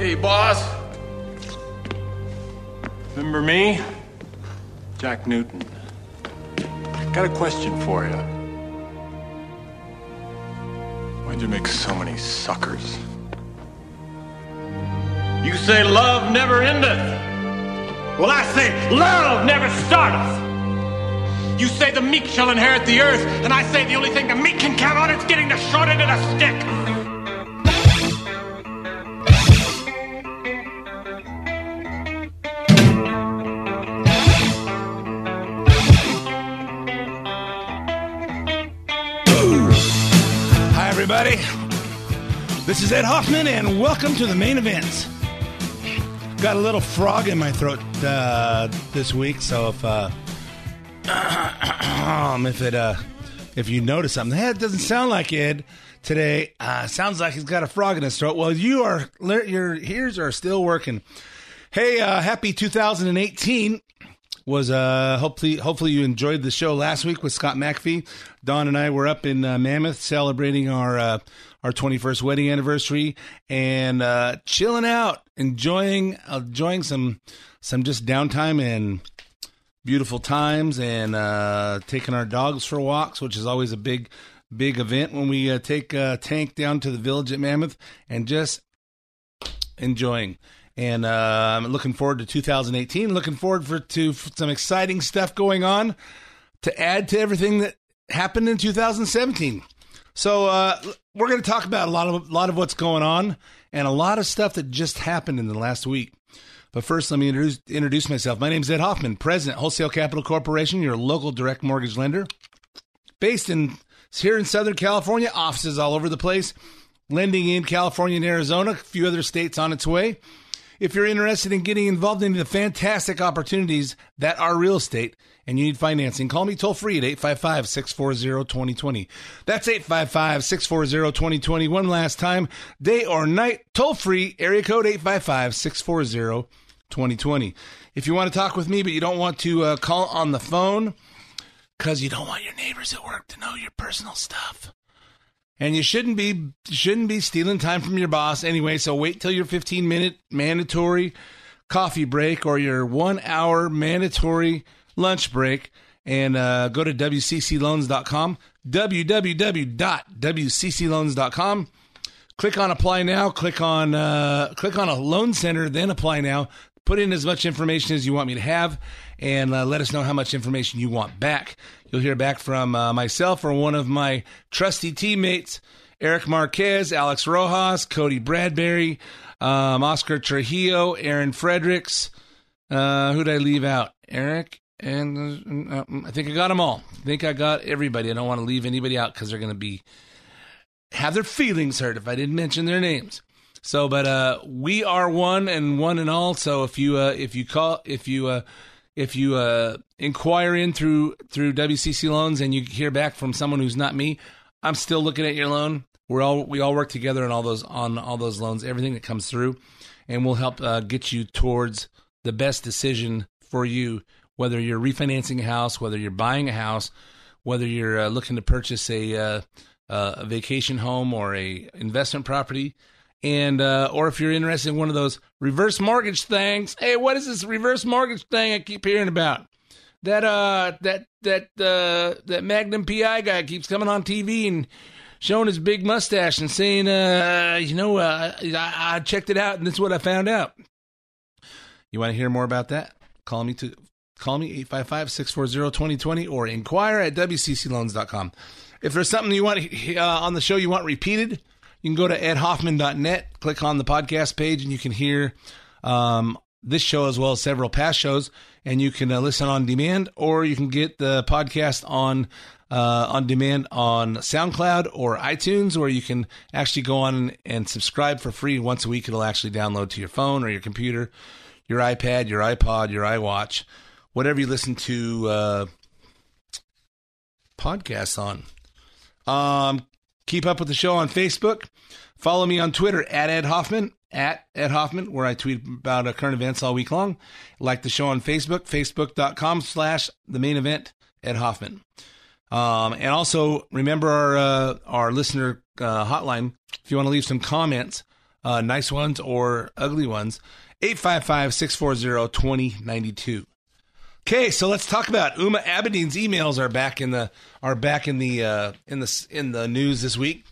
Hey, boss. Remember me? Jack Newton. I Got a question for you. Why'd you make so many suckers? You say love never endeth. Well, I say love never starteth. You say the meek shall inherit the earth, and I say the only thing the meek can count on is getting the short end of the stick. Everybody. This is Ed Hoffman, and welcome to the main event. Got a little frog in my throat uh, this week, so if uh, if it uh, if you notice something, that doesn't sound like Ed today. Uh, sounds like he's got a frog in his throat. Well, you are your ears are still working. Hey, uh, happy 2018 was uh hopefully hopefully you enjoyed the show last week with Scott McAfee. Don and I were up in uh, Mammoth celebrating our uh, our 21st wedding anniversary and uh, chilling out, enjoying enjoying some some just downtime and beautiful times and uh, taking our dogs for walks, which is always a big big event when we uh, take uh, Tank down to the village at Mammoth and just enjoying. And uh, I'm looking forward to 2018. Looking forward for to some exciting stuff going on to add to everything that happened in 2017. So uh, we're going to talk about a lot of a lot of what's going on and a lot of stuff that just happened in the last week. But first, let me introduce, introduce myself. My name is Ed Hoffman, President, Wholesale Capital Corporation, your local direct mortgage lender, based in here in Southern California, offices all over the place, lending in California and Arizona, a few other states on its way. If you're interested in getting involved in the fantastic opportunities that are real estate and you need financing, call me toll free at 855 640 2020. That's 855 640 2020. One last time, day or night, toll free, area code 855 640 2020. If you want to talk with me, but you don't want to uh, call on the phone because you don't want your neighbors at work to know your personal stuff and you shouldn't be shouldn't be stealing time from your boss anyway. So wait till your 15 minute mandatory coffee break or your one hour mandatory lunch break, and uh, go to wccloans.com. www.wccloans.com. Click on apply now. Click on uh, click on a loan center, then apply now. Put in as much information as you want me to have, and uh, let us know how much information you want back. You'll hear back from uh, myself or one of my trusty teammates, Eric Marquez, Alex Rojas, Cody Bradbury, um, Oscar Trujillo, Aaron Fredericks. Uh, who did I leave out? Eric and uh, I think I got them all. I think I got everybody. I don't want to leave anybody out because they're going to be have their feelings hurt if I didn't mention their names. So, but uh, we are one and one and all. So if you uh, if you call if you uh, if you uh, inquire in through through WCC loans and you hear back from someone who's not me, I'm still looking at your loan. We're all we all work together on all those on all those loans, everything that comes through, and we'll help uh, get you towards the best decision for you. Whether you're refinancing a house, whether you're buying a house, whether you're uh, looking to purchase a, uh, a vacation home or a investment property, and uh, or if you're interested in one of those reverse mortgage things. Hey, what is this reverse mortgage thing I keep hearing about? That uh that that uh that Magnum PI guy keeps coming on TV and showing his big mustache and saying, uh, you know, uh, I, I checked it out and this is what I found out. You want to hear more about that? Call me to call me 855-640-2020 or inquire at wccloans.com. If there's something you want uh, on the show you want repeated, you can go to edhoffman.net, click on the podcast page, and you can hear um, this show as well as several past shows, and you can uh, listen on demand, or you can get the podcast on uh, on demand on SoundCloud or iTunes, or you can actually go on and subscribe for free once a week. It'll actually download to your phone or your computer, your iPad, your iPod, your iWatch, whatever you listen to uh, podcasts on. Um, keep up with the show on Facebook. Follow me on Twitter at Ed Hoffman, at Ed Hoffman, where I tweet about uh, current events all week long. Like the show on Facebook, facebook.com slash the main event, Ed Hoffman. Um, and also remember our, uh, our listener uh, hotline. If you want to leave some comments, uh, nice ones or ugly ones, 855 640 2092. Okay, so let's talk about Uma Abedin's emails are back in the are back in the uh, in the in the news this week.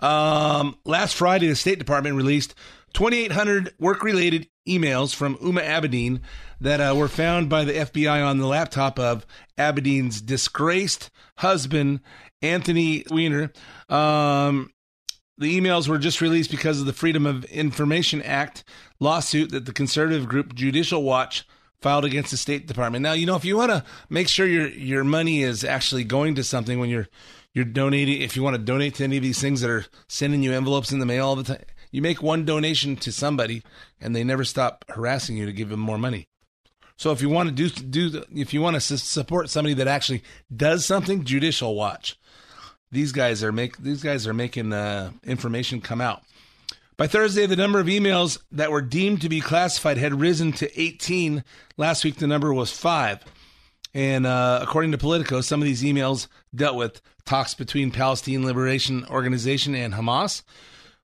Um, last Friday, the State Department released 2,800 work-related emails from Uma Abedin that uh, were found by the FBI on the laptop of Abedin's disgraced husband, Anthony Weiner. Um, the emails were just released because of the Freedom of Information Act lawsuit that the conservative group Judicial Watch filed against the State Department. Now, you know, if you want to make sure your your money is actually going to something when you're you're donating, if you want to donate to any of these things that are sending you envelopes in the mail all the time, you make one donation to somebody, and they never stop harassing you to give them more money. So if you want to do do if you want to support somebody that actually does something, Judicial Watch. These guys are make these guys are making uh, information come out. By Thursday, the number of emails that were deemed to be classified had risen to 18. Last week, the number was five. And uh, according to Politico, some of these emails dealt with talks between Palestine Liberation Organization and Hamas,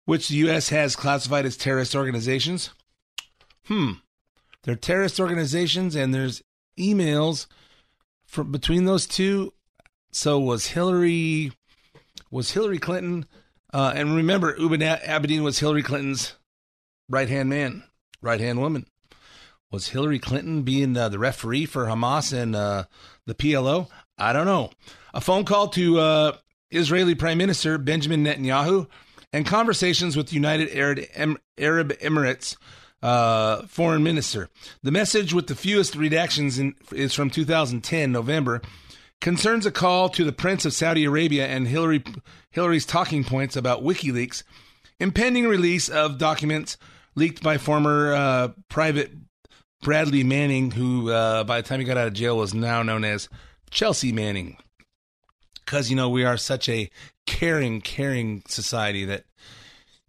which the U.S. has classified as terrorist organizations. Hmm. They're terrorist organizations, and there's emails from between those two. So was Hillary was Hillary Clinton uh, and remember, Huma Abedin was Hillary Clinton's right hand man, right hand woman. Was Hillary Clinton being uh, the referee for Hamas and uh, the PLO? I don't know. A phone call to uh, Israeli Prime Minister Benjamin Netanyahu and conversations with United Arab Emirates uh, foreign minister. The message with the fewest redactions in, is from 2010, November, concerns a call to the Prince of Saudi Arabia and Hillary, Hillary's talking points about WikiLeaks, impending release of documents leaked by former uh, Private Bradley Manning, who uh, by the time he got out of jail was now known as Chelsea Manning. Because, you know, we are such a caring, caring society that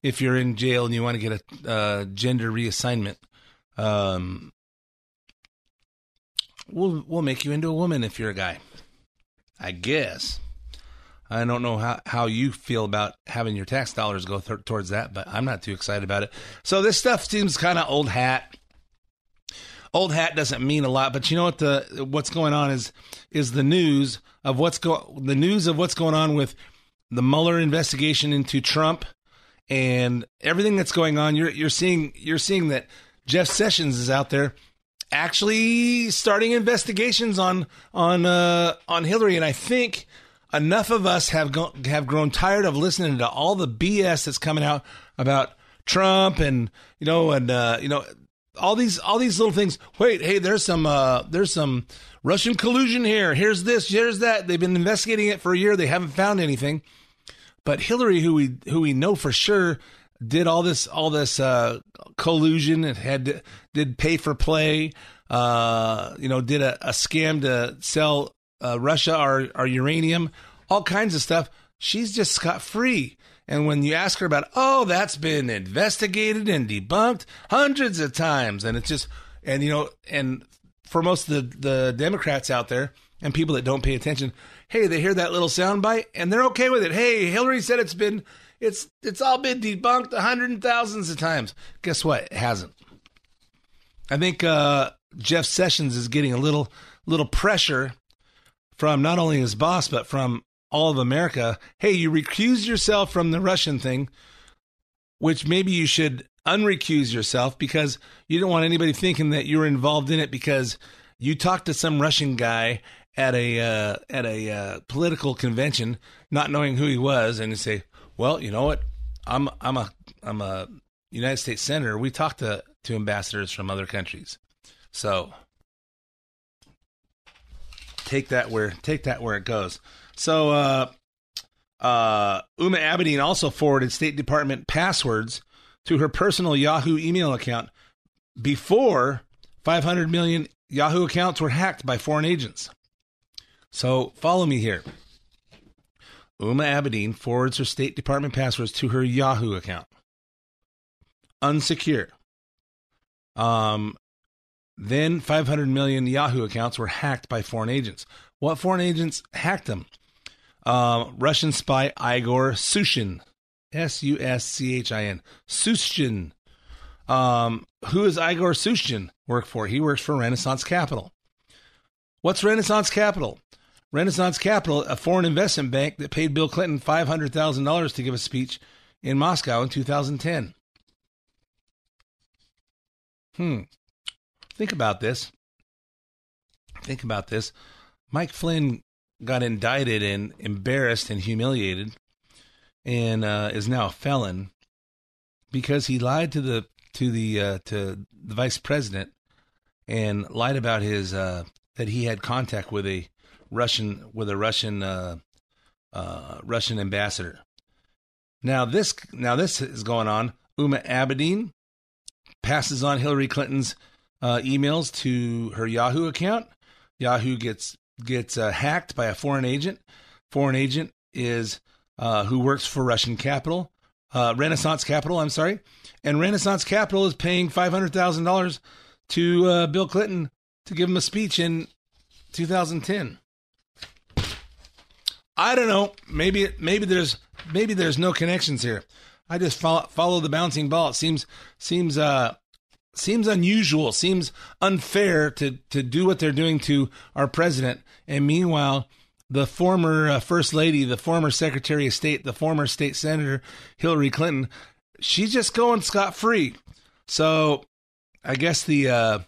if you're in jail and you want to get a uh, gender reassignment, um, we'll we'll make you into a woman if you're a guy. I guess. I don't know how, how you feel about having your tax dollars go th- towards that, but I'm not too excited about it. So this stuff seems kind of old hat. Old hat doesn't mean a lot, but you know what the what's going on is is the news of what's go the news of what's going on with the Mueller investigation into Trump and everything that's going on. You're you're seeing you're seeing that Jeff Sessions is out there actually starting investigations on on uh, on Hillary, and I think enough of us have go- have grown tired of listening to all the BS that's coming out about Trump and you know and uh, you know all these all these little things. Wait, hey, there's some uh, there's some Russian collusion here. Here's this. Here's that. They've been investigating it for a year. They haven't found anything. But Hillary, who we who we know for sure did all this all this uh, collusion. It had did pay for play. Uh, you know, did a, a scam to sell uh, Russia our our uranium. All kinds of stuff. She's just scot free. And when you ask her about, oh, that's been investigated and debunked hundreds of times, and it's just, and you know, and for most of the, the Democrats out there and people that don't pay attention, hey, they hear that little soundbite and they're okay with it. Hey, Hillary said it's been it's it's all been debunked a hundred and thousands of times. Guess what? It hasn't. I think uh, Jeff Sessions is getting a little little pressure from not only his boss but from all of America. Hey, you recuse yourself from the Russian thing, which maybe you should unrecuse yourself because you don't want anybody thinking that you're involved in it because you talked to some Russian guy at a uh, at a uh, political convention, not knowing who he was, and say, well, you know what? I'm I'm a I'm a United States senator, we talk to to ambassadors from other countries. So take that where take that where it goes. So uh, uh, Uma Abedin also forwarded State Department passwords to her personal Yahoo email account before 500 million Yahoo accounts were hacked by foreign agents. So follow me here. Uma Abedin forwards her State Department passwords to her Yahoo account. Unsecure. Um, then 500 million Yahoo accounts were hacked by foreign agents. What foreign agents hacked them? Um, Russian spy Igor Sushin, S U S C H I N, Sushin. Um, who is Igor Sushin work for? He works for Renaissance Capital. What's Renaissance Capital? Renaissance Capital, a foreign investment bank that paid Bill Clinton $500,000 to give a speech in Moscow in 2010. Hmm. Think about this. Think about this. Mike Flynn got indicted and embarrassed and humiliated and uh, is now a felon because he lied to the to the uh, to the vice president and lied about his uh, that he had contact with a Russian with a Russian uh, uh, Russian ambassador. Now this now this is going on. Uma Abedin passes on Hillary Clinton's uh, emails to her Yahoo account. Yahoo gets gets uh, hacked by a foreign agent. Foreign agent is uh, who works for Russian Capital, uh, Renaissance Capital. I'm sorry, and Renaissance Capital is paying five hundred thousand dollars to uh, Bill Clinton to give him a speech in 2010. I don't know. Maybe maybe there's maybe there's no connections here. I just follow, follow the bouncing ball. It seems seems uh seems unusual. Seems unfair to to do what they're doing to our president, and meanwhile, the former uh, first lady, the former secretary of state, the former state senator Hillary Clinton, she's just going scot free. So, I guess the uh,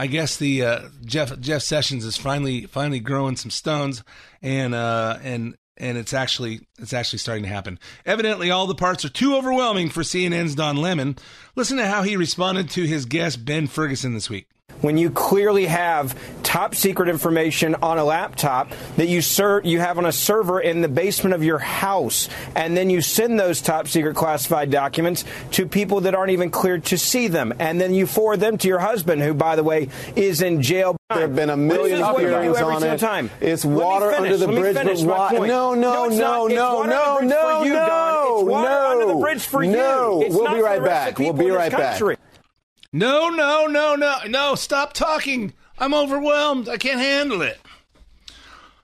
I guess the uh, Jeff Jeff Sessions is finally finally growing some stones, and uh, and and it's actually it's actually starting to happen. Evidently, all the parts are too overwhelming for CNN's Don Lemon. Listen to how he responded to his guest Ben Ferguson this week when you clearly have top secret information on a laptop that you ser- you have on a server in the basement of your house and then you send those top secret classified documents to people that aren't even cleared to see them and then you forward them to your husband who by the way is in jail there have been a million hearings on it. Time. It's water under the bridge, but wa- no, no, no, no, no, no, no, you, no, it's water no, under the bridge for no. you. It's we'll be right back. We'll be right back. No, no, no, no, no, stop talking. I'm overwhelmed. I can't handle it.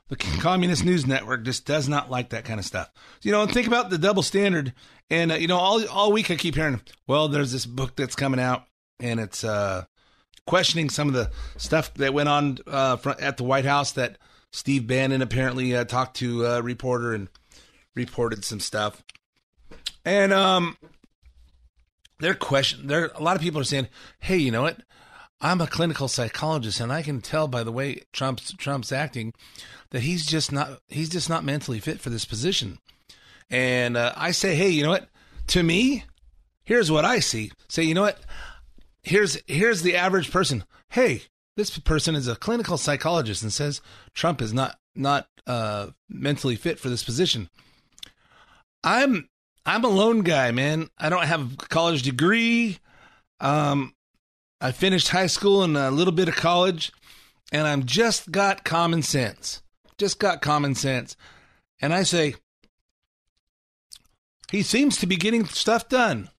The Communist News Network just does not like that kind of stuff. You know, think about the double standard. And, uh, you know, all, all week I keep hearing, well, there's this book that's coming out and it's uh, questioning some of the stuff that went on uh, at the White House that Steve Bannon apparently uh, talked to a reporter and reported some stuff. And um, they're question there a lot of people are saying, "Hey, you know what? I'm a clinical psychologist and I can tell by the way Trump's Trump's acting that he's just not he's just not mentally fit for this position." And uh, I say, "Hey, you know what? To me, here's what I see. Say, you know what? Here's here's the average person. Hey, this person is a clinical psychologist and says Trump is not not uh, mentally fit for this position. I'm I'm a lone guy, man. I don't have a college degree. Um, I finished high school and a little bit of college, and I'm just got common sense. Just got common sense. And I say, he seems to be getting stuff done.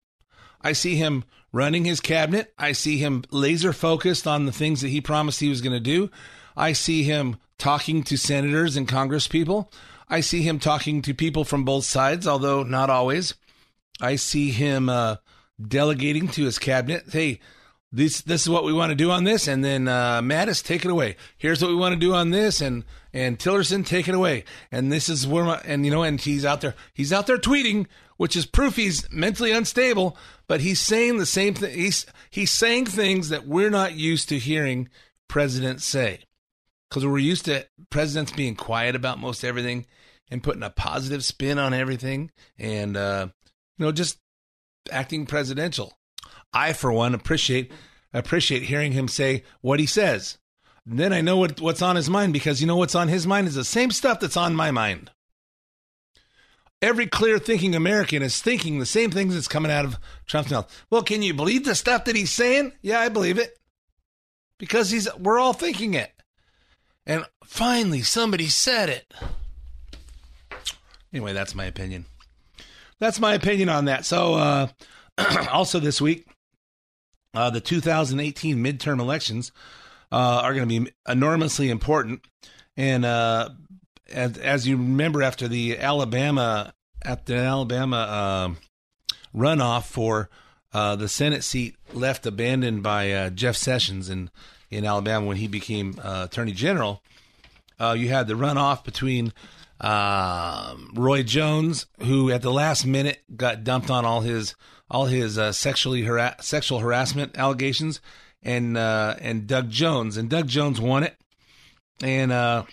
I see him running his cabinet. I see him laser focused on the things that he promised he was going to do. I see him talking to senators and congresspeople. I see him talking to people from both sides, although not always. I see him uh, delegating to his cabinet. Hey, this this is what we want to do on this, and then uh, Mattis take it away. Here's what we want to do on this, and and Tillerson take it away. And this is where my, and you know, and he's out there he's out there tweeting, which is proof he's mentally unstable. But he's saying the same thing. He's he's saying things that we're not used to hearing presidents say because we're used to presidents being quiet about most everything and putting a positive spin on everything and uh, you know just acting presidential. I, for one, appreciate appreciate hearing him say what he says. Then I know what, what's on his mind because you know what's on his mind is the same stuff that's on my mind. Every clear thinking American is thinking the same things that's coming out of Trump's mouth. Well, can you believe the stuff that he's saying? Yeah, I believe it. Because he's we're all thinking it. And finally somebody said it. Anyway, that's my opinion. That's my opinion on that. So uh also this week, uh, the 2018 midterm elections uh, are going to be enormously important. And uh, as, as, you remember, after the Alabama at the Alabama um, runoff for uh, the Senate seat left abandoned by uh, Jeff Sessions in in Alabama when he became uh, Attorney General, you had the runoff between um, Roy Jones, who at the last minute got dumped on all his all his uh, sexually sexual harassment allegations, and uh, and Doug Jones, and Doug Jones won it, and uh,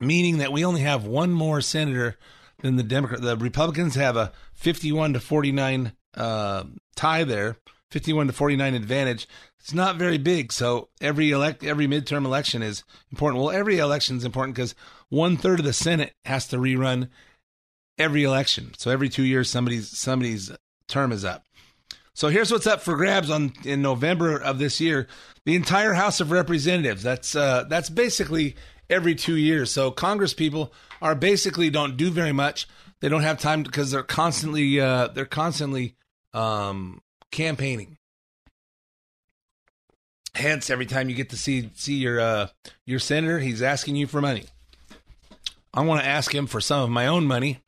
meaning that we only have one more senator than the Democrat. The Republicans have a fifty-one to forty-nine uh, tie there, fifty-one to forty-nine advantage. It's not very big, so every elect every midterm election is important. Well, every election is important because one third of the Senate has to rerun every election. So every two years, somebody's somebody's term is up. So here's what's up for grabs on in November of this year. The entire House of Representatives. That's uh, that's basically every two years. So Congress people are basically don't do very much. They don't have time because they're constantly uh, they're constantly um, campaigning. Hence, every time you get to see see your uh, your senator, he's asking you for money. I want to ask him for some of my own money,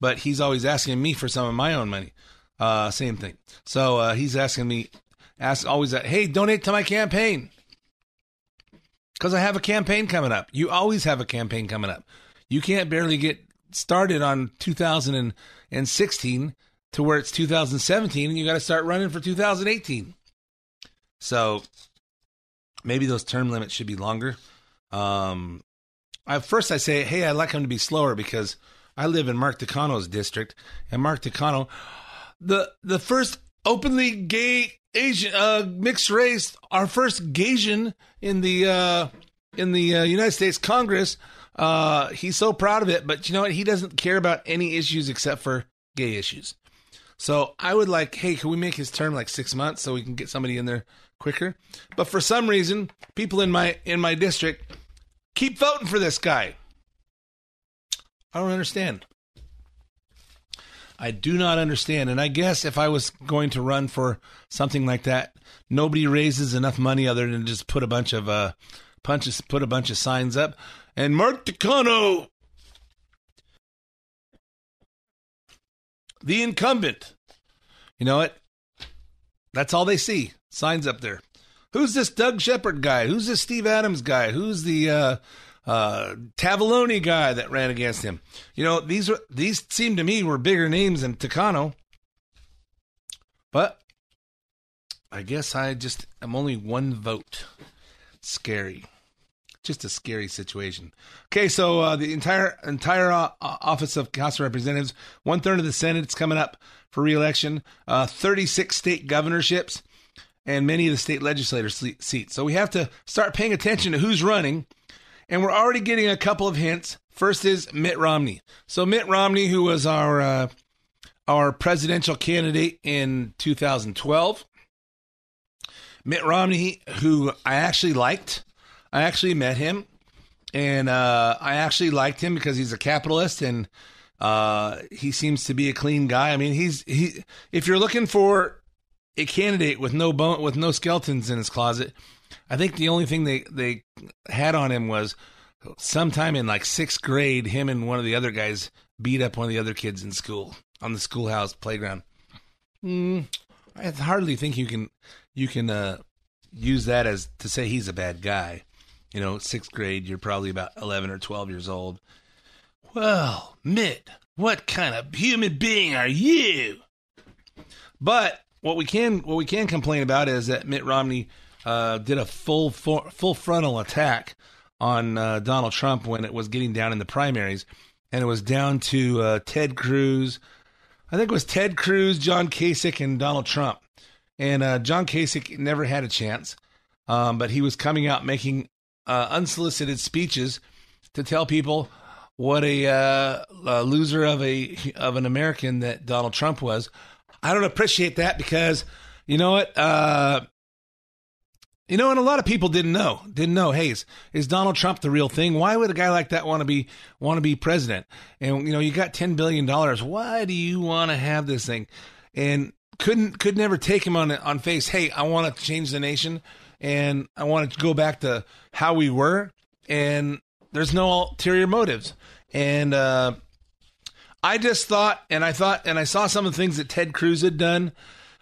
but he's always asking me for some of my own money. Uh, same thing. So uh, he's asking me, ask always that, hey, donate to my campaign because I have a campaign coming up. You always have a campaign coming up. You can't barely get started on 2016 to where it's 2017, and you got to start running for 2018. So maybe those term limits should be longer. Um, I, first, I say, hey, I'd like them to be slower because I live in Mark Takano's district, and Mark Takano the the first openly gay Asian uh, mixed race, our first Gaysian in the uh, in the uh, United States Congress. Uh, he's so proud of it, but you know what? He doesn't care about any issues except for gay issues. So I would like, hey, can we make his term like six months so we can get somebody in there quicker? But for some reason, people in my in my district keep voting for this guy. I don't understand. I do not understand. And I guess if I was going to run for something like that, nobody raises enough money other than just put a bunch of uh punches put a bunch of signs up. And Mark Takano the incumbent. You know what? That's all they see. Signs up there. Who's this Doug Shepard guy? Who's this Steve Adams guy? Who's the uh uh, guy that ran against him. You know, these were these seemed to me were bigger names than Takano. But I guess I just am only one vote. Scary. Just a scary situation. Okay, so uh, the entire entire uh, office of House of Representatives, one third of the Senate is coming up for reelection. Uh, Thirty six state governorships, and many of the state legislator seats. So we have to start paying attention to who's running and we're already getting a couple of hints. First is Mitt Romney. So Mitt Romney, who was our uh, our presidential candidate in 2012, Mitt Romney, who I actually liked. I actually met him, and uh, I actually liked him because he's a capitalist and uh, he seems to be a clean guy. I mean, he's he. If you're looking for a candidate with no bone, with no skeletons in his closet, I think the only thing they they had on him was sometime in like sixth grade, him and one of the other guys beat up one of the other kids in school on the schoolhouse playground. Mm, I hardly think you can you can uh, use that as to say he's a bad guy. You know, sixth grade, you're probably about eleven or twelve years old. Well, Mitt, what kind of human being are you? But what we can what we can complain about is that Mitt Romney uh, did a full full frontal attack on uh, Donald Trump when it was getting down in the primaries, and it was down to uh, Ted Cruz, I think it was Ted Cruz, John Kasich, and Donald Trump. And uh, John Kasich never had a chance, um, but he was coming out making uh, unsolicited speeches to tell people what a, uh, a, loser of a of an American that Donald Trump was. I don't appreciate that because you know what? Uh, you know, and a lot of people didn't know, didn't know. Hey, is, is Donald Trump the real thing? Why would a guy like that want to be want to be president? And you know, you got ten billion dollars. Why do you want to have this thing? And couldn't could never take him on on face. Hey, I want to change the nation, and I wanted to go back to how we were. And there's no ulterior motives. And uh, I just thought, and I thought, and I saw some of the things that Ted Cruz had done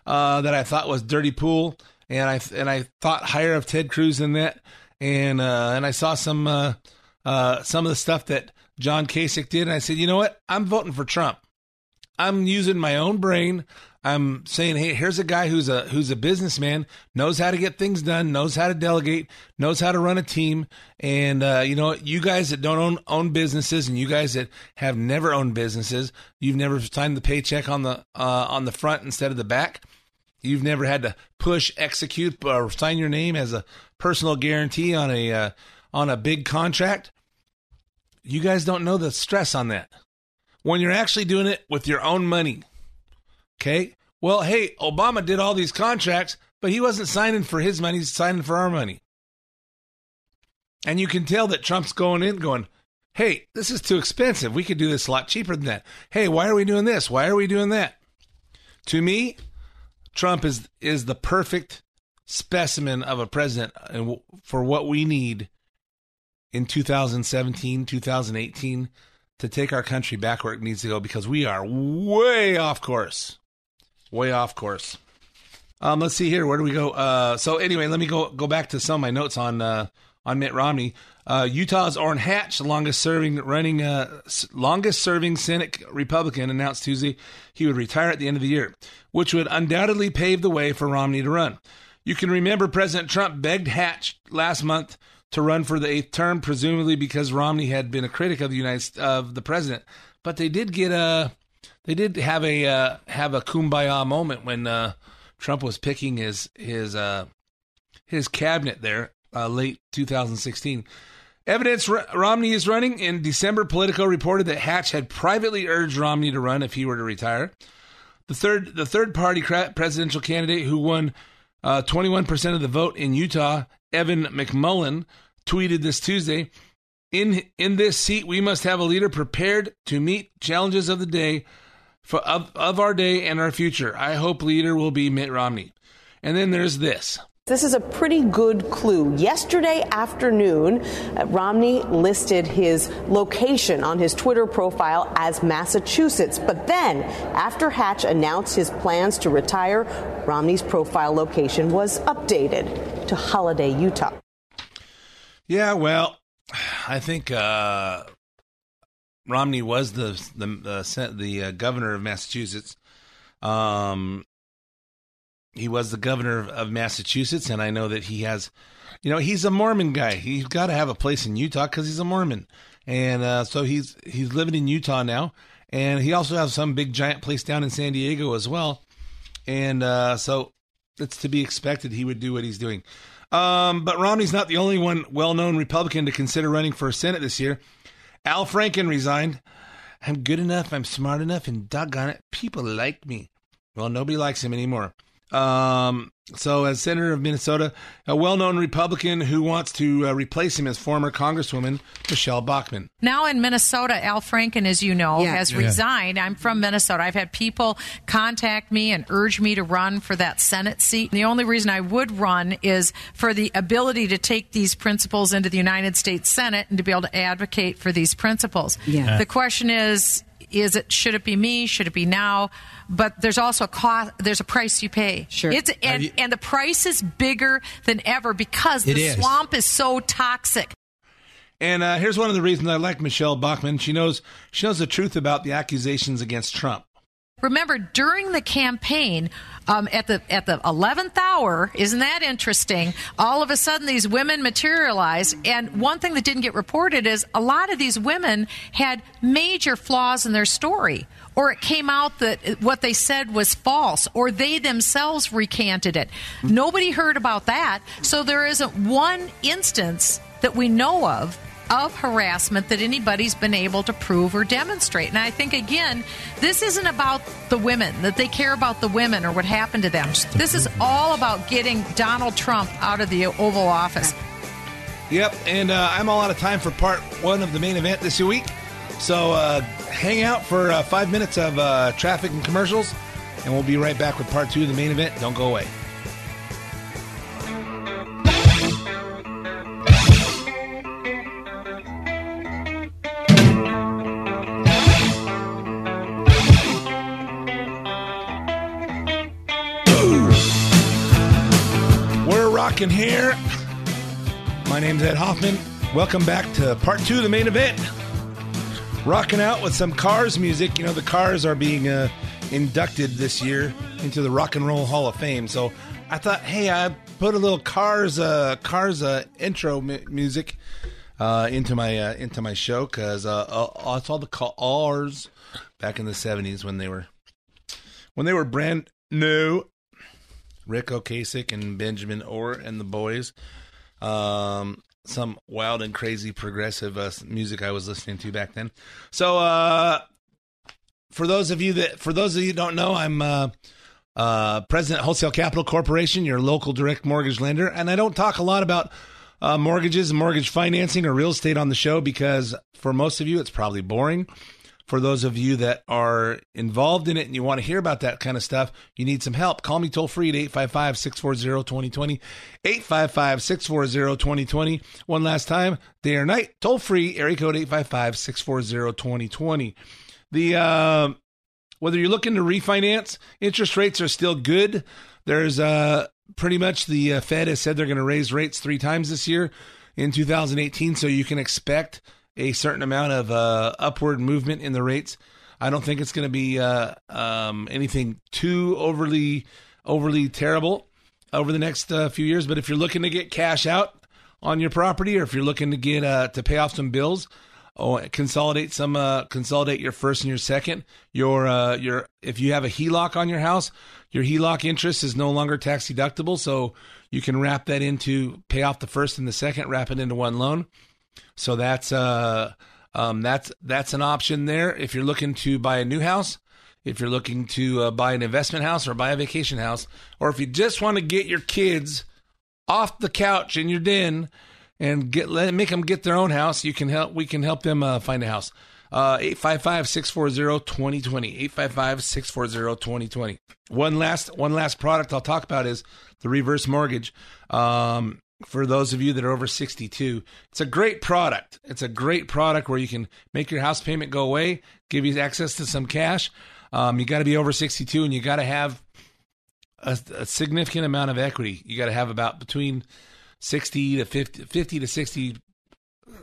uh, that I thought was dirty pool, and I and I thought higher of Ted Cruz than that, and uh, and I saw some uh, uh, some of the stuff that John Kasich did, and I said, you know what, I'm voting for Trump. I'm using my own brain. I'm saying, hey, here's a guy who's a who's a businessman, knows how to get things done, knows how to delegate, knows how to run a team, and uh, you know, you guys that don't own own businesses, and you guys that have never owned businesses, you've never signed the paycheck on the uh, on the front instead of the back. You've never had to push, execute, or sign your name as a personal guarantee on a uh, on a big contract. You guys don't know the stress on that when you're actually doing it with your own money. Okay. Well, hey, Obama did all these contracts, but he wasn't signing for his money, he's signing for our money. And you can tell that Trump's going in going, hey, this is too expensive. We could do this a lot cheaper than that. Hey, why are we doing this? Why are we doing that? To me, Trump is is the perfect specimen of a president for what we need in 2017, 2018 to take our country back where it needs to go because we are way off course. Way off course. Um, let's see here. Where do we go? Uh, so anyway, let me go go back to some of my notes on uh, on Mitt Romney. Uh, Utah's Orrin Hatch, the longest serving running uh, longest serving Senate Republican, announced Tuesday he would retire at the end of the year, which would undoubtedly pave the way for Romney to run. You can remember President Trump begged Hatch last month to run for the eighth term, presumably because Romney had been a critic of the United of the president. But they did get a, they did have a uh, have a kumbaya moment when uh, Trump was picking his his uh, his cabinet there uh, late 2016. Evidence R- Romney is running in December. Politico reported that Hatch had privately urged Romney to run if he were to retire. The third the third party presidential candidate who won uh, 21% of the vote in Utah Evan McMullin tweeted this Tuesday. In in this seat, we must have a leader prepared to meet challenges of the day, for, of, of our day and our future. I hope leader will be Mitt Romney. And then there's this. This is a pretty good clue. Yesterday afternoon, uh, Romney listed his location on his Twitter profile as Massachusetts. But then, after Hatch announced his plans to retire, Romney's profile location was updated to Holladay, Utah. Yeah, well, I think uh, Romney was the the uh, the uh, governor of Massachusetts. Um, he was the governor of Massachusetts, and I know that he has, you know, he's a Mormon guy. He's got to have a place in Utah because he's a Mormon, and uh, so he's he's living in Utah now, and he also has some big giant place down in San Diego as well, and uh, so it's to be expected he would do what he's doing. Um, but Romney's not the only one well-known Republican to consider running for Senate this year. Al Franken resigned. I'm good enough. I'm smart enough, and doggone it, people like me. Well, nobody likes him anymore. Um, so, as senator of Minnesota, a well-known Republican who wants to uh, replace him as former Congresswoman Michele Bachmann. Now in Minnesota, Al Franken, as you know, yeah. has yeah. resigned. I'm from Minnesota. I've had people contact me and urge me to run for that Senate seat. The only reason I would run is for the ability to take these principles into the United States Senate and to be able to advocate for these principles. Yeah. The question is, is it should it be me? Should it be now? But there's also a cost. There's a price you pay. Sure. It's and, you, and the price is bigger than ever because the is. swamp is so toxic. And uh, here's one of the reasons I like Michele Bachmann. She knows she knows the truth about the accusations against Trump. Remember, during the campaign, um, at the at the eleventh hour, isn't that interesting? All of a sudden, these women materialize, and one thing that didn't get reported is a lot of these women had major flaws in their story, or it came out that what they said was false, or they themselves recanted it. Nobody heard about that, so there isn't one instance that we know of of harassment that anybody's been able to prove or demonstrate. And I think, again, this isn't about the women, that they care about the women or what happened to them. This is all about getting Donald Trump out of the Oval Office. Yep, and uh, I'm all out of time for part one of the main event this week. So uh, hang out for uh, five minutes of uh, traffic and commercials, and we'll be right back with part two of the main event. Don't go away. Rocking here. My name's Ed Hoffman. Welcome back to part two of the main event. Rocking out with some Cars music. You know, the Cars are being uh, inducted this year into the Rock and Roll Hall of Fame. So I thought, hey, I put a little Cars uh, Cars uh, intro music uh, into my uh, into my show because uh, uh, it's all the Cars back in the '70s when they were when they were brand new Ric Ocasek and Benjamin Orr and the boys. Um, some wild and crazy progressive uh, music I was listening to back then. So, uh, for those of you that, for those of you don't know, I'm uh, uh, president Wholesale Capital Corporation, your local direct mortgage lender, and I don't talk a lot about uh, mortgages, mortgage financing, or real estate on the show because for most of you, it's probably boring for those of you that are involved in it and you want to hear about that kind of stuff, you need some help. Call me toll free at 855 640 2020. 855 640 2020. One last time, day or night, toll free, area code 855 640 2020. The, uh, whether you're looking to refinance, interest rates are still good. There's uh, pretty much the uh, Fed has said they're going to raise rates three times this year in 2018, so you can expect a certain amount of uh, upward movement in the rates. I don't think it's going to be uh, um, anything too overly overly terrible over the next uh, few years. But if you're looking to get cash out on your property, or if you're looking to get uh, to pay off some bills, or consolidate some uh, consolidate your first and your second, your uh, your if you have a HELOC on your house, your HELOC interest is no longer tax deductible, so you can wrap that into pay off the first and the second, wrap it into one loan. So that's uh um, that's that's an option there if you're looking to buy a new house, if you're looking to uh, buy an investment house or buy a vacation house, or if you just want to get your kids off the couch in your den and get let make them get their own house, you can help. We can help them uh, find a house. Uh, 855-640-2020 855-640-2020 one last one last product i'll talk about is the reverse mortgage um, for those of you that are over 62. It's a great product. It's a great product where you can make your house payment go away, give you access to some cash. Um, you got to be over 62 and you got to have a, a, significant amount of equity. You got to have about between 60 to 50, 50 to 60,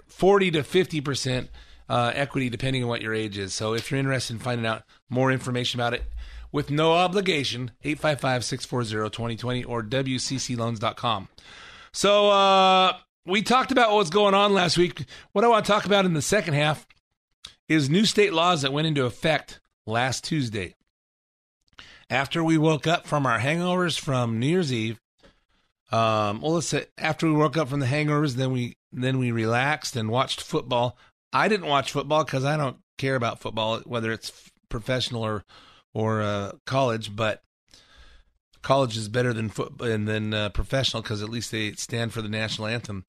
40 to 50% uh, equity, depending on what your age is. So if you're interested in finding out more information about it, with no obligation, 855 640 2020 or WCCLoans.com. So uh, we talked about what was going on last week. What I want to talk about in the second half is new state laws that went into effect last Tuesday. After we woke up from our hangovers from New Year's Eve, um, well, let's say after we woke up from the hangovers, then we then we relaxed and watched football. I didn't watch football because I don't care about football, whether it's professional or or uh, college. But college is better than foot and than uh, professional because at least they stand for the national anthem.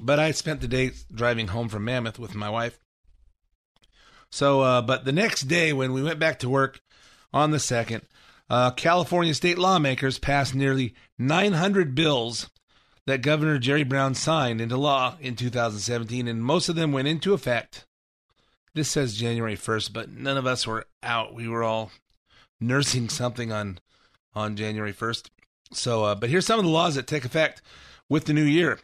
But I spent the day driving home from Mammoth with my wife. So, uh, but the next day when we went back to work on the second, uh, California state lawmakers passed nearly 900 bills that Governor Jerry Brown signed into law in 2017, and most of them went into effect. This says January 1st, but none of us were out. We were all nursing something on on January 1st. So, uh, but here's some of the laws that take effect with the new year.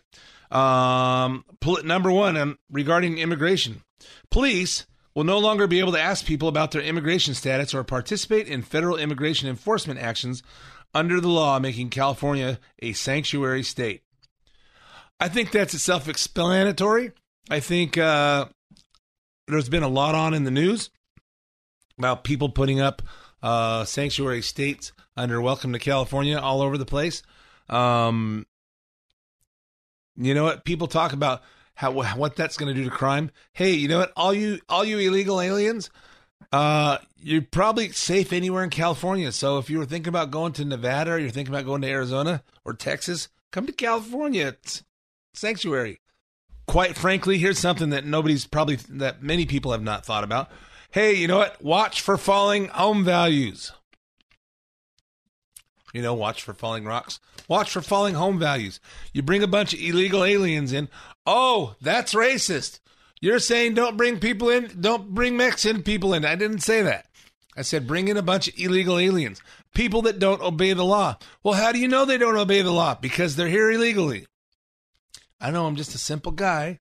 Um, number one, um, regarding immigration, police will no longer be able to ask people about their immigration status or participate in federal immigration enforcement actions under the law, making California a sanctuary state. I think that's self explanatory. I think uh, there's been a lot on in the news about people putting up uh, sanctuary states under Welcome to California all over the place. Um, you know what? People talk about how what that's going to do to crime. Hey, you know what? All you all you illegal aliens, uh, you're probably safe anywhere in California. So if you were thinking about going to Nevada or you're thinking about going to Arizona or Texas, come to California. It's sanctuary. Quite frankly, here's something that nobody's probably that many people have not thought about. Hey, you know what? Watch for falling home values. You know, watch for falling rocks. Watch for falling home values. You bring a bunch of illegal aliens in. Oh, that's racist. You're saying don't bring people in, don't bring Mexican people in. I didn't say that. I said bring in a bunch of illegal aliens, people that don't obey the law. Well, how do you know they don't obey the law? Because they're here illegally. I know I'm just a simple guy.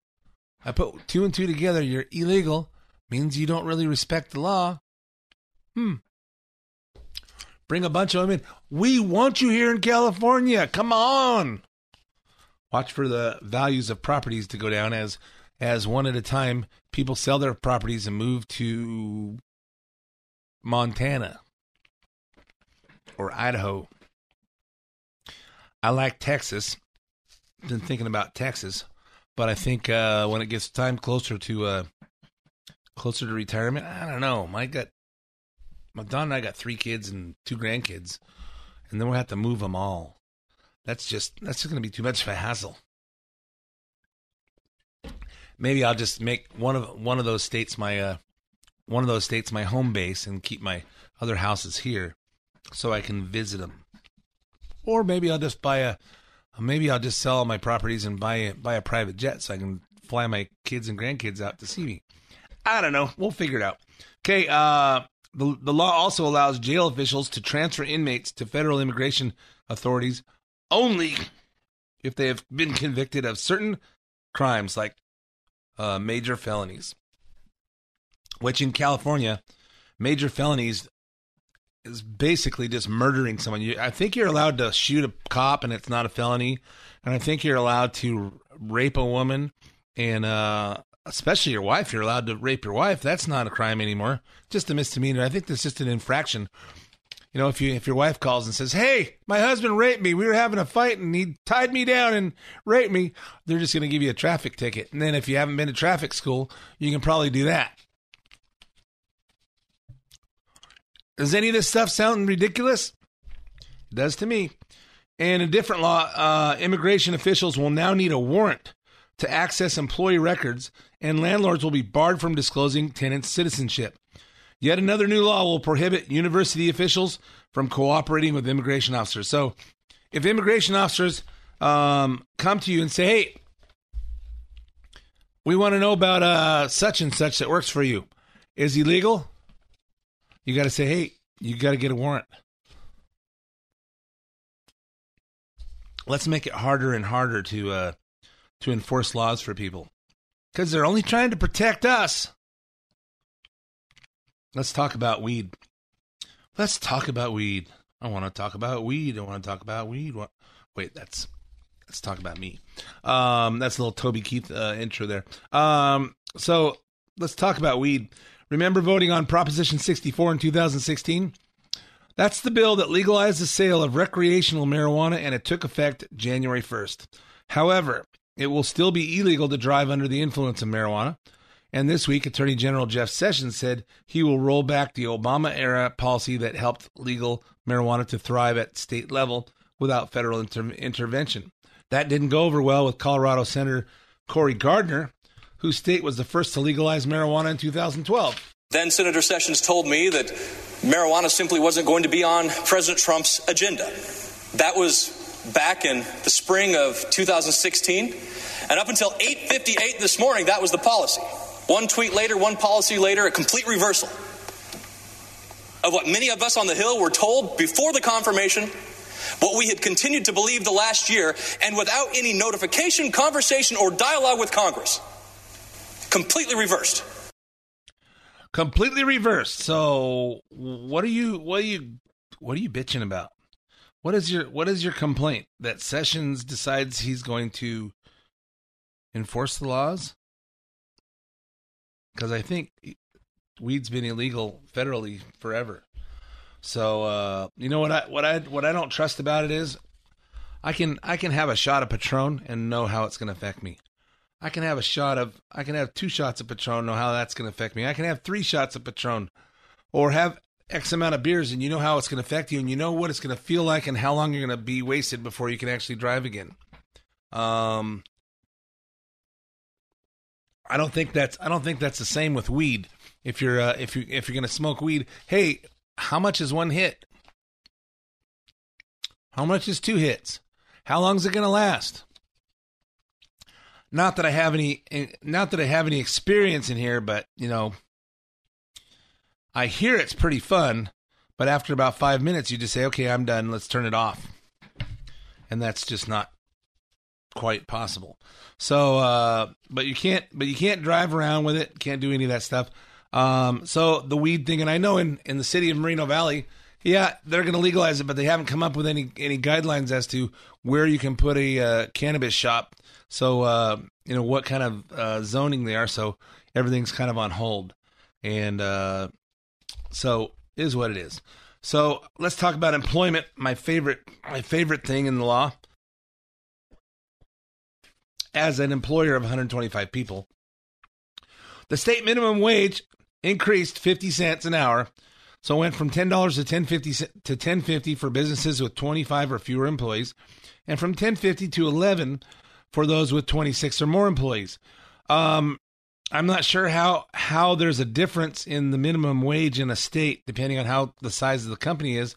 I put two and two together. You're illegal means you don't really respect the law. Hmm. Bring a bunch of them in. We want you here in California. Come on. Watch for the values of properties to go down as as one at a time people sell their properties and move to Montana or Idaho. I like Texas. Been thinking about Texas, but I think uh, when it gets time closer to uh, closer to retirement, I don't know. My got my Don and I got three kids and two grandkids, and then we'll have to move them all. That's just that's just going to be too much of a hassle. Maybe I'll just make one of one of those states my uh, one of those states my home base and keep my other houses here, so I can visit them. Or maybe I'll just buy a maybe I'll just sell all my properties and buy buy a private jet so I can fly my kids and grandkids out to see me. I don't know. We'll figure it out. Okay, uh, the, the law also allows jail officials to transfer inmates to federal immigration authorities only if they have been convicted of certain crimes like uh, major felonies. Which in California, major felonies is basically just murdering someone. You, I think you're allowed to shoot a cop and it's not a felony, and I think you're allowed to rape a woman and uh, especially your wife, you're allowed to rape your wife. That's not a crime anymore. Just a misdemeanor. I think that's just an infraction. You know, if you if your wife calls and says, "Hey, my husband raped me. We were having a fight and he tied me down and raped me," they're just going to give you a traffic ticket. And then if you haven't been to traffic school, you can probably do that. Does any of this stuff sound ridiculous? It does to me. And a different law, uh, immigration officials will now need a warrant to access employee records, and landlords will be barred from disclosing tenants' citizenship. Yet another new law will prohibit university officials from cooperating with immigration officers. So, if immigration officers um, come to you and say, "Hey, we want to know about uh, such and such that works for you," is he legal? You got to say, "Hey, you got to get a warrant." Let's make it harder and harder to uh, to enforce laws for people because they're only trying to protect us. Let's talk about weed. Let's talk about weed. I want to talk about weed. I want to talk about weed. Wait, that's let's talk about me. Um, that's a little Toby Keith uh, intro there. Um, so let's talk about weed. Remember voting on Proposition 64 in 2016? That's the bill that legalized the sale of recreational marijuana, and it took effect January 1st. However, it will still be illegal to drive under the influence of marijuana. And this week, Attorney General Jeff Sessions said he will roll back the Obama era policy that helped legal marijuana to thrive at state level without federal inter- intervention. That didn't go over well with Colorado Senator Cory Gardner, whose state was the first to legalize marijuana in 2012. Then Senator Sessions told me that marijuana simply wasn't going to be on President Trump's agenda. That was back in the spring of 2016. And up until 8:58 this morning, that was the policy. One tweet later, one policy later, a complete reversal of what many of us on the Hill were told before the confirmation, what we had continued to believe the last year, and without any notification, conversation, or dialogue with Congress. Completely reversed. completely reversed. So, what are you? What are you? What are you bitching about? What is your What is your complaint that Sessions decides he's going to enforce the laws? Because I think weed's been illegal federally forever. So uh, you know what I what I what I don't trust about it is I can I can have a shot of Patron and know how it's going to affect me. I can have a shot of I can have two shots of Patron, and know how that's going to affect me. I can have three shots of Patron, or have X amount of beers, and you know how it's going to affect you, and you know what it's going to feel like, and how long you're going to be wasted before you can actually drive again. Um, I don't think that's I don't think that's the same with weed. If you're uh, if you if you're going to smoke weed, hey, how much is one hit? How much is two hits? How long is it going to last? Not that I have any, not that I have any experience in here, but you know, I hear it's pretty fun. But after about five minutes, you just say, "Okay, I'm done. Let's turn it off," and that's just not quite possible. So, uh, but you can't, but you can't drive around with it. Can't do any of that stuff. Um, so the weed thing, and I know in in the city of Moreno Valley, yeah, they're going to legalize it, but they haven't come up with any any guidelines as to where you can put a uh, cannabis shop. So uh, you know what kind of uh, zoning they are. So everything's kind of on hold, and uh, so is what it is. So let's talk about employment. My favorite my favorite thing in the law. As an employer of 125 people, the state minimum wage increased 50 cents an hour so it went from ten dollars to ten fifty to ten fifty for businesses with twenty five or fewer employees, and from ten fifty to eleven for those with twenty six or more employees. Um, I'm not sure how how there's a difference in the minimum wage in a state depending on how the size of the company is,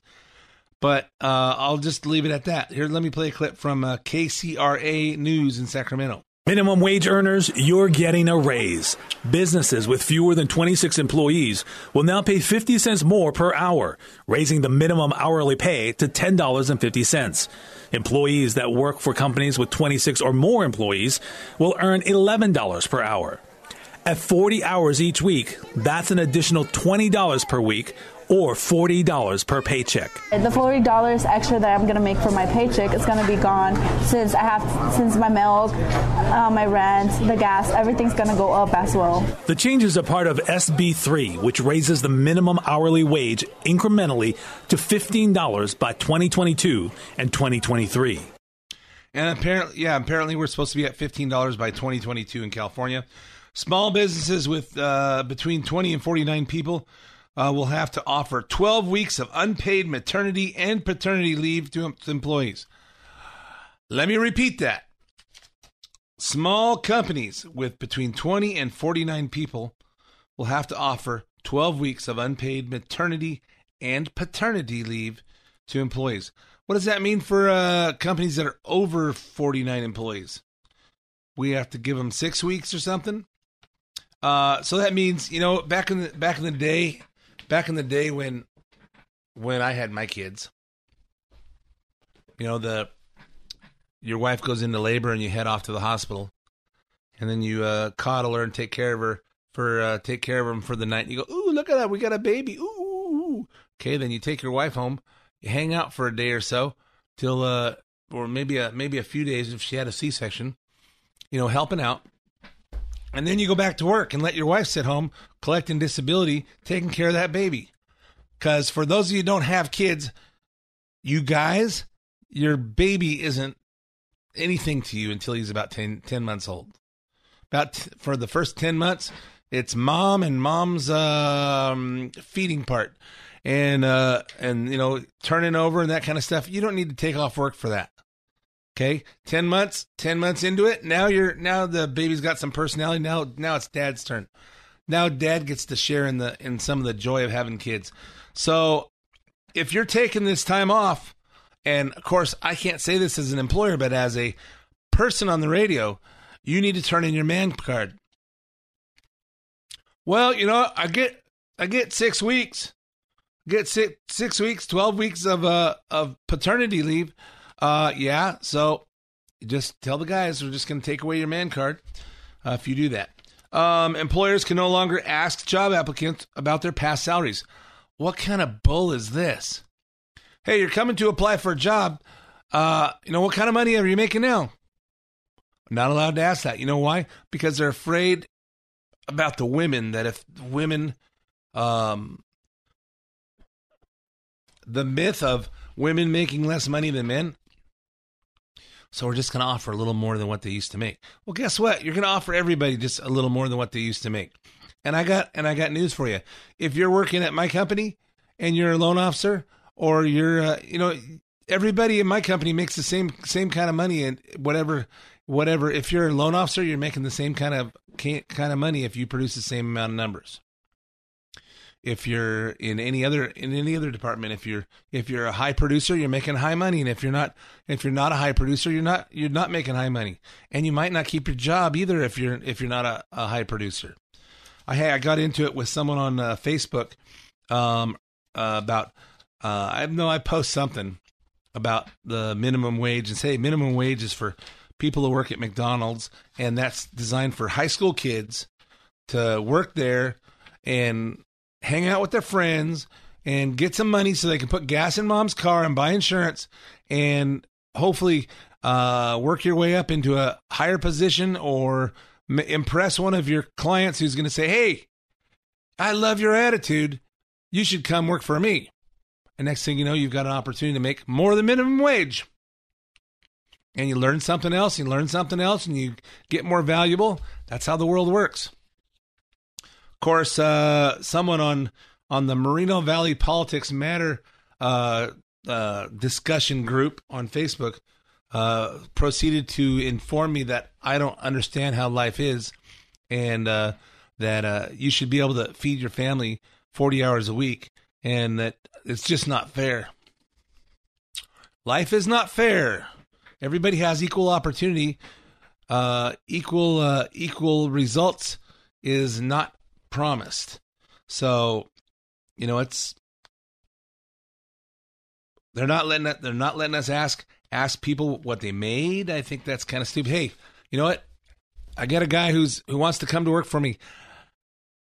but uh, I'll just leave it at that. Here, let me play a clip from uh, KCRA News in Sacramento. Minimum wage earners, you're getting a raise. Businesses with fewer than 26 employees will now pay 50 cents more per hour, raising the minimum hourly pay to $10.50. Employees that work for companies with 26 or more employees will earn $11 per hour. At 40 hours each week, that's an additional $20 per week or $40 per paycheck. The $40 extra that I'm going to make for my paycheck is going to be gone since I have since my milk, uh, my rent, the gas, everything's going to go up as well. The changes are part of SB 3, which raises the minimum hourly wage incrementally to $15 by 2022 and 2023. And apparently, yeah, apparently we're supposed to be at $15 by 2022 in California. Small businesses with uh, between 20 and 49 people uh, will have to offer 12 weeks of unpaid maternity and paternity leave to employees. Let me repeat that. Small companies with between 20 and 49 people will have to offer 12 weeks of unpaid maternity and paternity leave to employees. What does that mean for uh, companies that are over 49 employees? We have to give them six weeks or something. Uh, so that means you know back in the back in the day, back in the day when when I had my kids, you know the your wife goes into labor and you head off to the hospital, and then you uh, coddle her and take care of her for uh, take care of them for the night. And you go, ooh, look at that, we got a baby. Ooh, ooh, ooh. okay. Then you take your wife home, you hang out for a day or so till uh, or maybe a maybe a few days if she had a C section, you know, helping out. And then you go back to work and let your wife sit home collecting disability, taking care of that baby. Because for those of you who don't have kids, you guys, your baby isn't anything to you until he's about 10, 10 months old. About t- for the first 10 months, it's mom and mom's um, feeding part and uh and you know turning over and that kind of stuff you don't need to take off work for that Okay, ten months, ten months into it. Now you're now the baby's got some personality. Now now it's dad's turn. Now dad gets to share in the in some of the joy of having kids. So if you're taking this time off, and of course I can't say this as an employer, but as a person on the radio, you need to turn in your man card. Well, you know, I get I get six weeks, get six six weeks, twelve weeks of uh of paternity leave uh, yeah. So just tell the guys we're just going to take away your man card uh, if you do that. Um, employers can no longer ask job applicants about their past salaries. What kind of bull is this? Hey, you're coming to apply for a job. Uh, you know, what kind of money are you making now? Not allowed to ask that. You know why? Because they're afraid about the women that if women, um, the myth of women making less money than men. So we're just going to offer a little more than what they used to make. Well, guess what? You're going to offer everybody just a little more than what they used to make. And I got and I got news for you. If you're working at my company and you're a loan officer or you're uh, you know everybody in my company makes the same same kind of money and whatever whatever if you're a loan officer you're making the same kind of kind of money if you produce the same amount of numbers if you're in any other in any other department if you're if you're a high producer you're making high money. And if you're not if you're not a high producer you're not you're not making high money. And you might not keep your job either if you're if you're not a, a high producer. I had i got into it with someone on uh, facebook um uh, about uh i know i post something about the minimum wage and say minimum wage is for people who work at mcdonald's and that's designed for high school kids to work there and hang out with their friends and get some money so they can put gas in mom's car and buy insurance and hopefully uh, work your way up into a higher position or m- impress one of your clients who's going to say, Hey, I love your attitude. You should come work for me. And next thing you know, you've got an opportunity to make more than minimum wage. And you learn something else, you learn something else, and you get more valuable. That's how the world works course, uh, someone on on the Moreno Valley Politics Matter uh, uh, discussion group on Facebook uh, proceeded to inform me that I don't understand how life is, and uh, that uh, you should be able to feed your family forty hours a week, and that it's just not fair. Life is not fair. Everybody has equal opportunity. equal equal results is not promised. So, you know, it's they're not letting it, they're not letting us ask ask people what they made. I think that's kind of stupid. Hey, you know what? I got a guy who's who wants to come to work for me.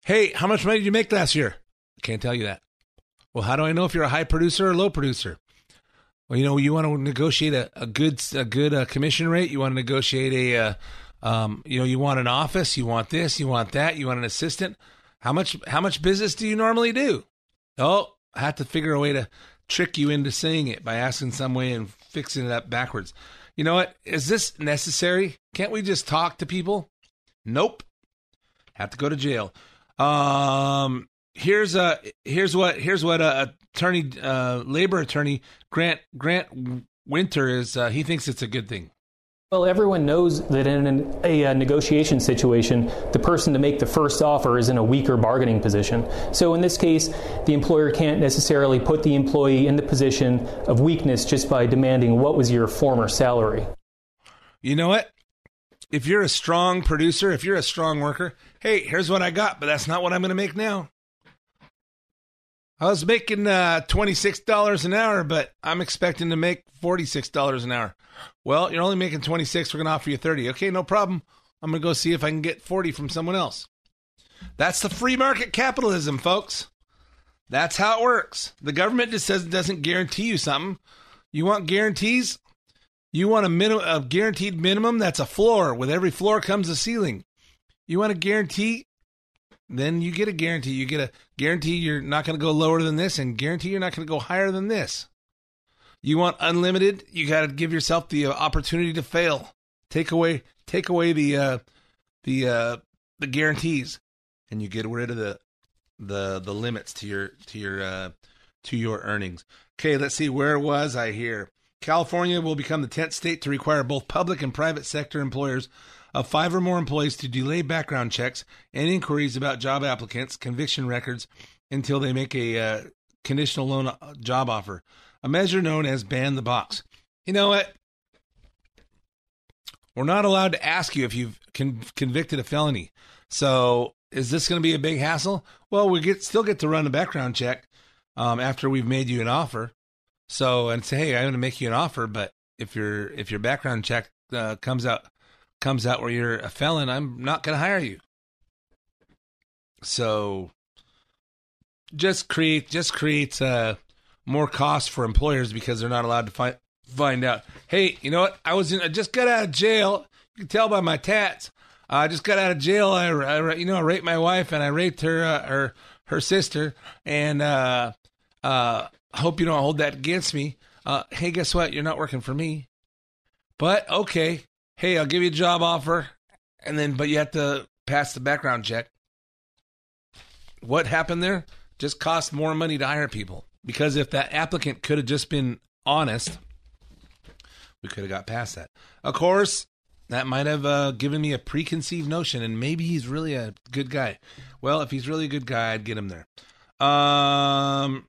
Hey, how much money did you make last year? I can't tell you that. Well, how do I know if you're a high producer or low producer? Well, you know, you want to negotiate a, a good a good uh, commission rate. You want to negotiate a, uh, um, you know, you want an office. You want this. You want that. You want an assistant. How much how much business do you normally do? Oh, I have to figure a way to trick you into saying it by asking some way and fixing it up backwards. You know what? Is this necessary? Can't we just talk to people? Nope. Have to go to jail. Um here's a here's what here's what a attorney uh labor attorney Grant Grant Winter is uh, he thinks it's a good thing. Well, everyone knows that in an, a, a, negotiation situation, the person to make the first offer is in a weaker bargaining position. So in this case, the employer can't necessarily put the employee in the position of weakness just by demanding what was your former salary. You know what? If you're a strong producer, if you're a strong worker, hey, here's what I got, but that's not what I'm going to make now. I was making uh, $26 an hour, but I'm expecting to make $46 an hour. Well, you're only making 26. We're going to offer you 30. Okay, no problem. I'm going to go see if I can get 40 from someone else. That's the free market capitalism, folks. That's how it works. The government just says it doesn't guarantee you something. You want guarantees? You want a minimum, a guaranteed minimum? That's a floor. With every floor comes a ceiling. You want a guarantee? Then you get a guarantee. You get a guarantee you're not going to go lower than this, and guarantee you're not going to go higher than this. You want unlimited? You got to give yourself the uh, opportunity to fail. Take away take away the uh, the uh, the guarantees, and you get rid of the the the limits to your to your uh, to your earnings. Okay, let's see. Where was I here? California will become the 10th state to require both public and private sector employers of five or more employees to delay background checks and inquiries about job applicants' conviction records until they make a uh, conditional loan uh, job offer a measure known as ban the box. You know what? We're not allowed to ask you if you've con- convicted a felony. So is this going to be a big hassle? Well, we get still get to run a background check um, after we've made you an offer. So and say, hey, I'm going to make you an offer, but if your if your background check uh, comes out comes out where you're a felon, I'm not going to hire you. So just create just creates uh, more cost for employers because they're not allowed to find find out. Hey, you know what? I was in. I just got out of jail. You can tell by my tats. I just got out of jail. I, I you know I raped my wife and I raped her uh, her her sister and uh uh I hope you don't hold that against me. Uh, hey, guess what? You're not working for me. But okay, hey, I'll give you a job offer, and then but you have to pass the background check. What happened there? Just cost more money to hire people because if that applicant could have just been honest, we could have got past that. Of course, that might have uh, given me a preconceived notion, and maybe he's really a good guy. Well, if he's really a good guy, I'd get him there. Um,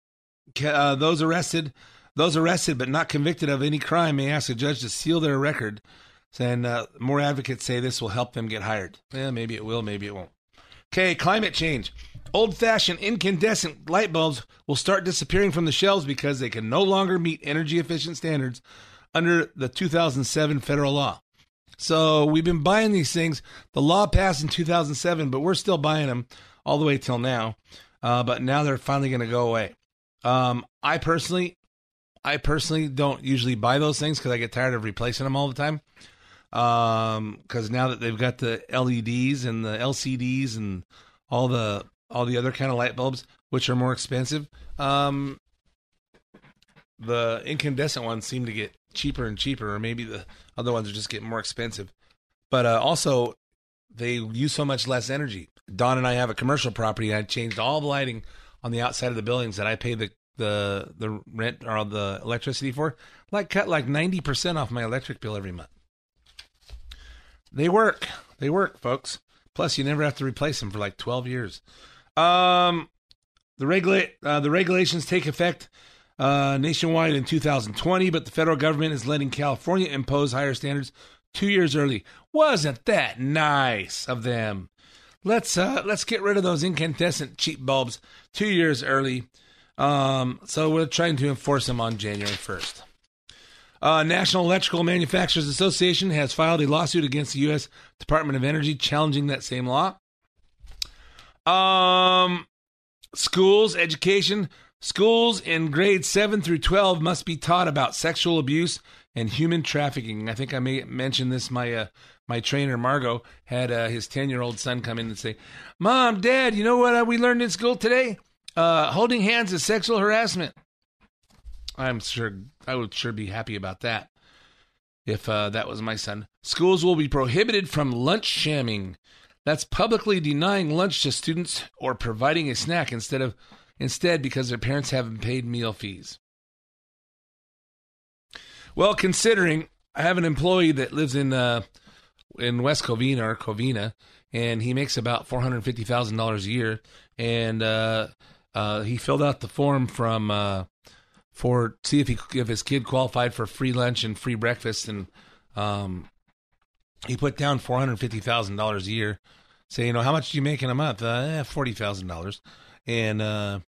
uh, those arrested, those arrested but not convicted of any crime may ask a judge to seal their record. And uh, more advocates say this will help them get hired. Yeah, maybe it will, maybe it won't. Okay, climate change. Old fashioned incandescent light bulbs will start disappearing from the shelves because they can no longer meet energy efficient standards under the 2007 federal law. So we've been buying these things. The law passed in 2007, but we're still buying them all the way till now. Uh, but now they're finally going to go away. Um, I personally, I personally don't usually buy those things because I get tired of replacing them all the time. Um, because now that they've got the LEDs and the LCDs and all the all the other kind of light bulbs, which are more expensive, um, the incandescent ones seem to get cheaper and cheaper, or maybe the other ones are just getting more expensive. But uh, also, they use so much less energy. Don and I have a commercial property. And I changed all the lighting on the outside of the buildings that I pay the the the rent or the electricity for. Like cut like ninety percent off my electric bill every month. They work. They work, folks. Plus, you never have to replace them for like twelve years. Um, the regulate uh, the regulations take effect uh, nationwide in 2020, but the federal government is letting California impose higher standards two years early. Wasn't that nice of them? Let's uh, let's get rid of those incandescent cheap bulbs two years early. Um, so we're trying to enforce them on January 1st. Uh, National Electrical Manufacturers Association has filed a lawsuit against the U.S. Department of Energy challenging that same law. Um, schools, education, schools in grades 7 through 12 must be taught about sexual abuse and human trafficking. I think I may mention this. My uh, my trainer Margot had uh, his ten year old son come in and say, "Mom, Dad, you know what uh, we learned in school today? Uh, holding hands is sexual harassment." I'm sure I would sure be happy about that if uh, that was my son. Schools will be prohibited from lunch shamming. That's publicly denying lunch to students or providing a snack instead of instead because their parents haven't paid meal fees. Well, considering I have an employee that lives in uh, in West Covina or Covina, and he makes about four hundred fifty thousand dollars a year, and uh, uh, he filled out the form from uh, for see if he if his kid qualified for free lunch and free breakfast, and um, he put down four hundred fifty thousand dollars a year. Say, you know, how much do you make in a month? Uh, forty thousand dollars, and uh,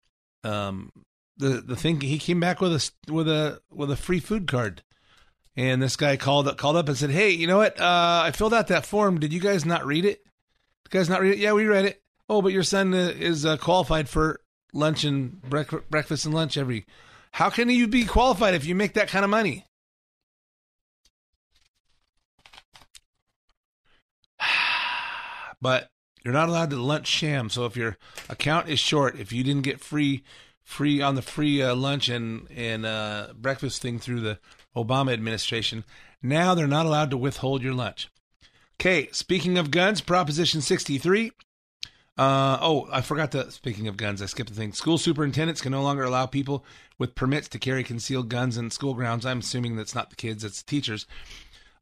um, the the thing he came back with a with a with a free food card and this guy called up, called up and said, "Hey, you know what? Uh, I filled out that form. Did you guys not read it? You guys not read it? Yeah, we read it. Oh, but your son uh, is uh, qualified for lunch and breakfast and lunch every. How can you be qualified if you make that kind of money? But you're not allowed to lunch sham. So if your account is short, if you didn't get free free on the free uh, lunch and and uh, breakfast thing through the Obama administration. Now they're not allowed to withhold your lunch. Okay, speaking of guns, Proposition 63. Uh, oh, I forgot to. Speaking of guns, I skipped the thing. School superintendents can no longer allow people with permits to carry concealed guns in school grounds. I'm assuming that's not the kids, it's the teachers.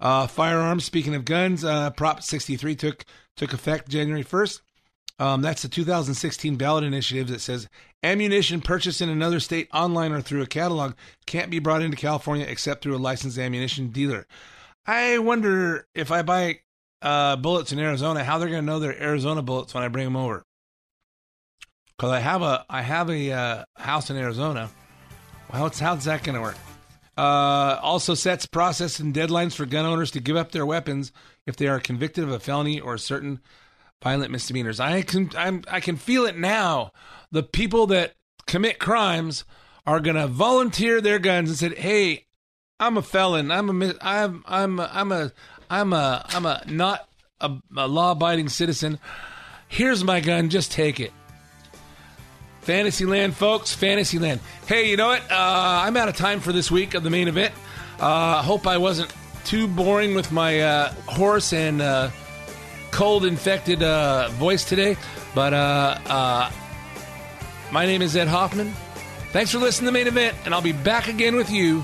Uh, firearms. Speaking of guns, uh, Prop 63 took took effect January 1st. Um, that's the 2016 ballot initiative that says ammunition purchased in another state online or through a catalog can't be brought into California except through a licensed ammunition dealer. I wonder if I buy uh, bullets in Arizona, how they're going to know they're Arizona bullets when I bring them over. Because I have a I have a uh, house in Arizona. Well, how's that going to work? Uh, also sets process and deadlines for gun owners to give up their weapons if they are convicted of a felony or certain violent misdemeanors. I can I'm, I can feel it now. The people that commit crimes are going to volunteer their guns and said, "Hey, I'm a felon. I'm a I'm I'm a, I'm a I'm a I'm a not a, a law-abiding citizen. Here's my gun. Just take it." Fantasyland, folks, Fantasyland. Hey, you know what? Uh, I'm out of time for this week of the main event. I uh, hope I wasn't too boring with my uh, and uh, cold infected uh, voice today. But uh, uh, my name is Ed Hoffman. Thanks for listening to the main event, and I'll be back again with you